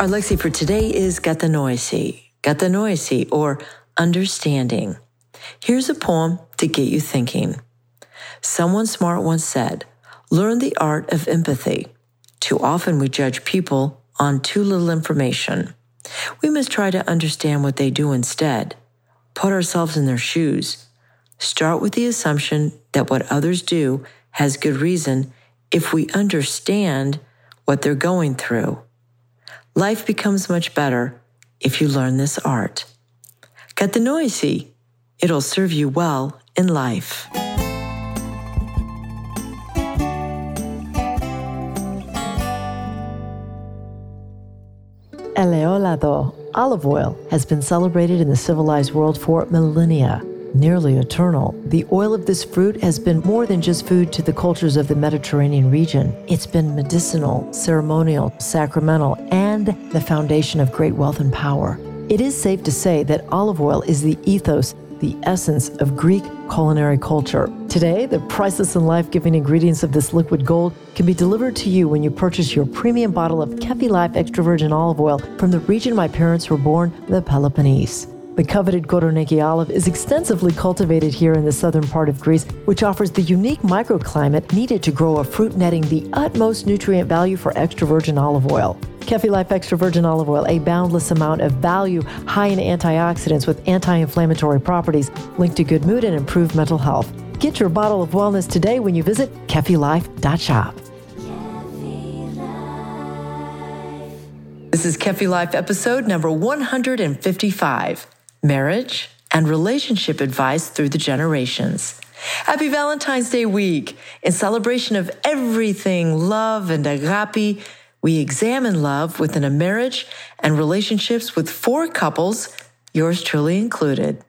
Our lexi for today is katanoisi, katanoisi, or understanding. Here's a poem to get you thinking. Someone smart once said, learn the art of empathy. Too often we judge people on too little information. We must try to understand what they do instead, put ourselves in their shoes. Start with the assumption that what others do has good reason if we understand what they're going through. Life becomes much better if you learn this art. Katanoisi. It'll serve you well in life. Eleolado, olive oil, has been celebrated in the civilized world for millennia. Nearly eternal, the oil of this fruit has been more than just food to the cultures of the Mediterranean region. It's been medicinal, ceremonial, sacramental, and the foundation of great wealth and power. It is safe to say that olive oil is the ethos, the essence of Greek culinary culture. Today, the priceless and life giving ingredients of this liquid gold can be delivered to you when you purchase your premium bottle of Kefi Life extra virgin olive oil from the region my parents were born, the Peloponnese. The coveted Koroneiki olive is extensively cultivated here in the southern part of Greece, which offers the unique microclimate needed to grow a fruit netting the utmost nutrient value for extra virgin olive oil. Kefi Life Extra Virgin Olive Oil, a boundless amount of value, high in antioxidants with anti inflammatory properties, linked to good mood and improved mental health. Get your bottle of wellness today when you visit kefilife.shop. This is Kefi Life episode number 155 Marriage and Relationship Advice Through the Generations. Happy Valentine's Day week! In celebration of everything love and agape, we examine love within a marriage and relationships with four couples, yours truly included.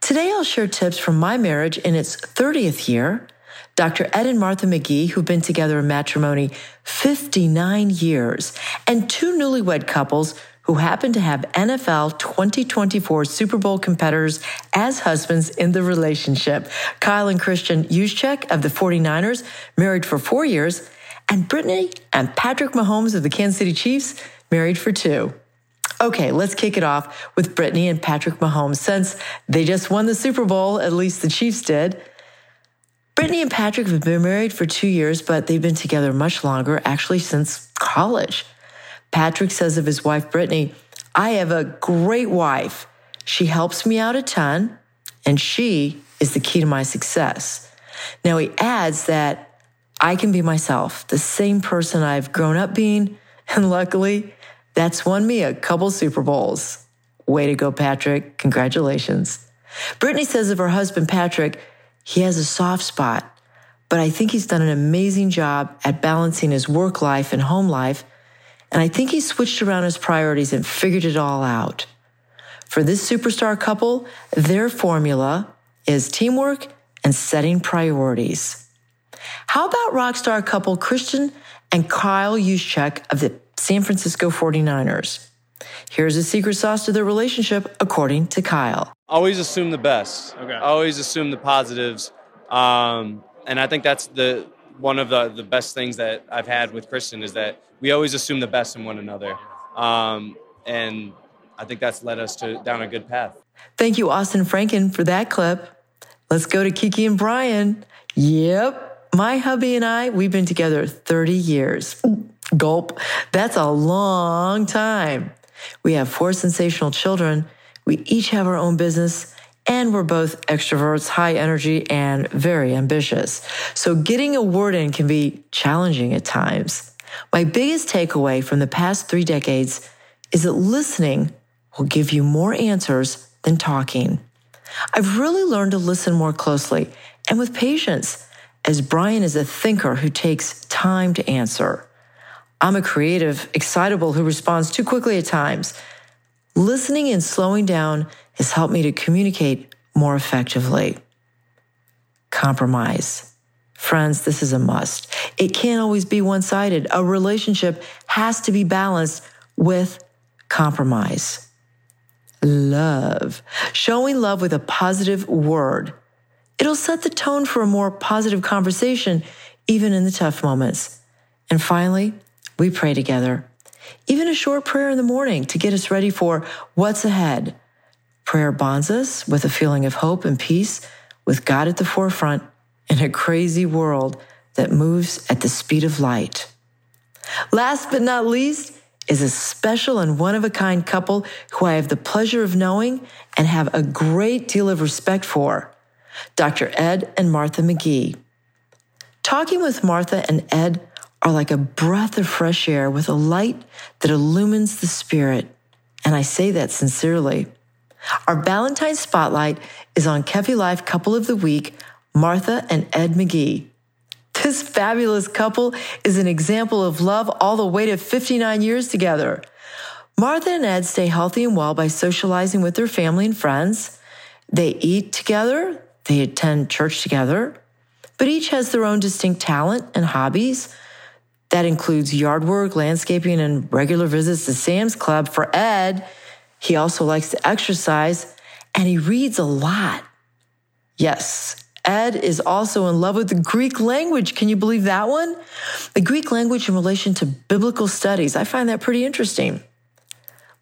Today, I'll share tips from my marriage in its 30th year. Dr. Ed and Martha McGee, who've been together in matrimony 59 years, and two newlywed couples who happen to have NFL 2024 Super Bowl competitors as husbands in the relationship. Kyle and Kristin Juszczyk of the 49ers, married for four years, and Brittany and Patrick Mahomes of the Kansas City Chiefs, married for two. Okay, let's kick it off with Brittany and Patrick Mahomes since they just won the Super Bowl, at least the Chiefs did. Brittany and Patrick have been married for two years, but they've been together much longer, actually since college. Patrick says of his wife, Brittany, I have a great wife. She helps me out a ton, and she is the key to my success. Now, he adds that I can be myself, the same person I've grown up being. And luckily, that's won me a couple Super Bowls. Way to go, Patrick. Congratulations. Brittany says of her husband, Patrick, he has a soft spot, but I think he's done an amazing job at balancing his work life and home life. And I think he switched around his priorities and figured it all out. For this superstar couple, their formula is teamwork and setting priorities. How about rock star couple Kristin and Kyle Juszczyk of the San Francisco 49ers? Here's a secret sauce to their relationship, according to Kyle. Always assume the best. Okay. Always assume the positives. Um, and I think that's the one of the, the best things that I've had with Kristin is that we always assume the best in one another. Um, and I think that's led us to down a good path. Thank you, Austin Franken, for that clip. Let's go to Kiki and Brian. Yep, my hubby and I, we've been together 30 years. Gulp. That's a long time. We have four sensational children. We each have our own business and we're both extroverts, high energy, and very ambitious. So getting a word in can be challenging at times. My biggest takeaway from the past three decades is that listening will give you more answers than talking. I've really learned to listen more closely and with patience as Brian is a thinker who takes time to answer. I'm a creative, excitable who responds too quickly at times. Listening and slowing down has helped me to communicate more effectively. Compromise. Friends, this is a must. It can't always be one sided. A relationship has to be balanced with compromise. Love. Showing love with a positive word. It'll set the tone for a more positive conversation, even in the tough moments. And finally, we pray together. Even a short prayer in the morning to get us ready for what's ahead. Prayer bonds us with a feeling of hope and peace with God at the forefront in a crazy world that moves at the speed of light. Last but not least is a special and one of a kind couple who I have the pleasure of knowing and have a great deal of respect for Dr. Ed and Martha McGee. Talking with Martha and Ed are like a breath of fresh air with a light that illumines the spirit. And I say that sincerely. Our Valentine Spotlight is on Kefi Life Couple of the Week, Martha and Ed McGee. This fabulous couple is an example of love all the way to 59 years together. Martha and Ed stay healthy and well by socializing with their family and friends. They eat together, they attend church together, but each has their own distinct talent and hobbies. That includes yard work, landscaping, and regular visits to Sam's Club. For Ed, he also likes to exercise and he reads a lot. Yes, Ed is also in love with the Greek language. Can you believe that one? The Greek language in relation to biblical studies. I find that pretty interesting.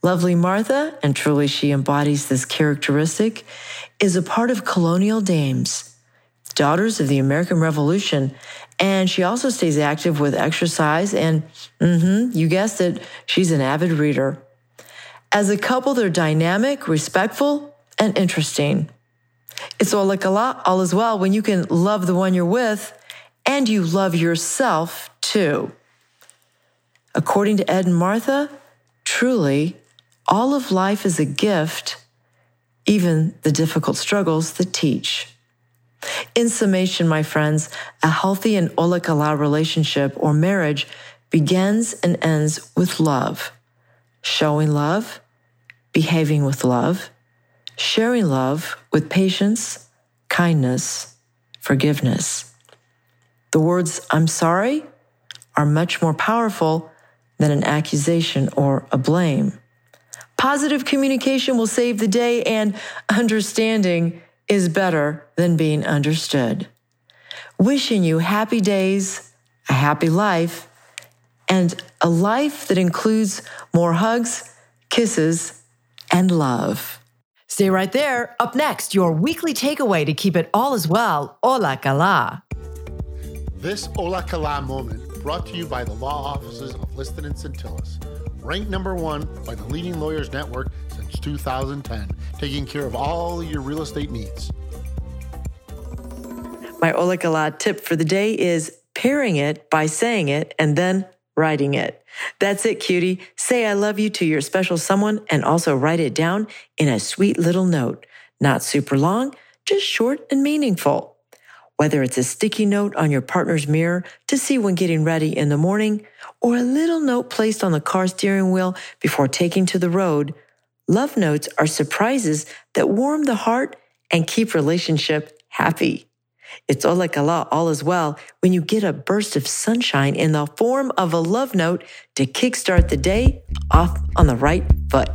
Lovely Martha, and truly she embodies this characteristic, is a part of Colonial Dames, Daughters of the American Revolution, and she also stays active with exercise and, mm-hmm, you guessed it, she's an avid reader. As a couple, they're dynamic, respectful, and interesting. It's olakala, all as well when you can love the one you're with and you love yourself too. According to Ed and Martha, truly, all of life is a gift, even the difficult struggles that teach. In summation, my friends, a healthy and olakala relationship or marriage begins and ends with love, showing love, behaving with love, sharing love with patience, kindness, forgiveness. The words, I'm sorry, are much more powerful than an accusation or a blame. Positive communication will save the day, and understanding is better than being understood. Wishing you happy days, a happy life, and a life that includes more hugs, kisses, and love. Stay right there. Up next, your weekly takeaway to keep it all as well. Ola kala. This Ola kala moment brought to you by the law offices of Liston and Centillus. Ranked number one by the leading lawyers network since 2010, taking care of all your real estate needs. My Ola tip for the day is pairing it by saying it and then writing it. That's it, cutie. Say I love you to your special someone and also write it down in a sweet little note. Not super long, just short and meaningful. Whether it's a sticky note on your partner's mirror to see when getting ready in the morning, or a little note placed on the car steering wheel before taking to the road, love notes are surprises that warm the heart and keep relationship happy. It's olakala, all is well, when you get a burst of sunshine in the form of a love note to kickstart the day off on the right foot.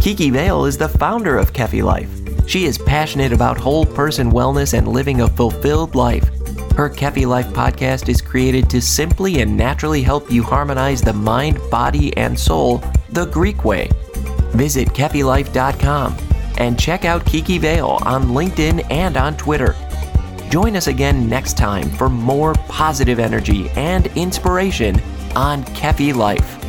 Kiki Vale is the founder of Kefi Life. She is passionate about whole person wellness and living a fulfilled life. Her Kefi Life podcast is created to simply and naturally help you harmonize the mind, body, and soul the Greek way. Visit KefiLife.com and check out Kiki Vale on LinkedIn and on Twitter. Join us again next time for more positive energy and inspiration on Kefi Life.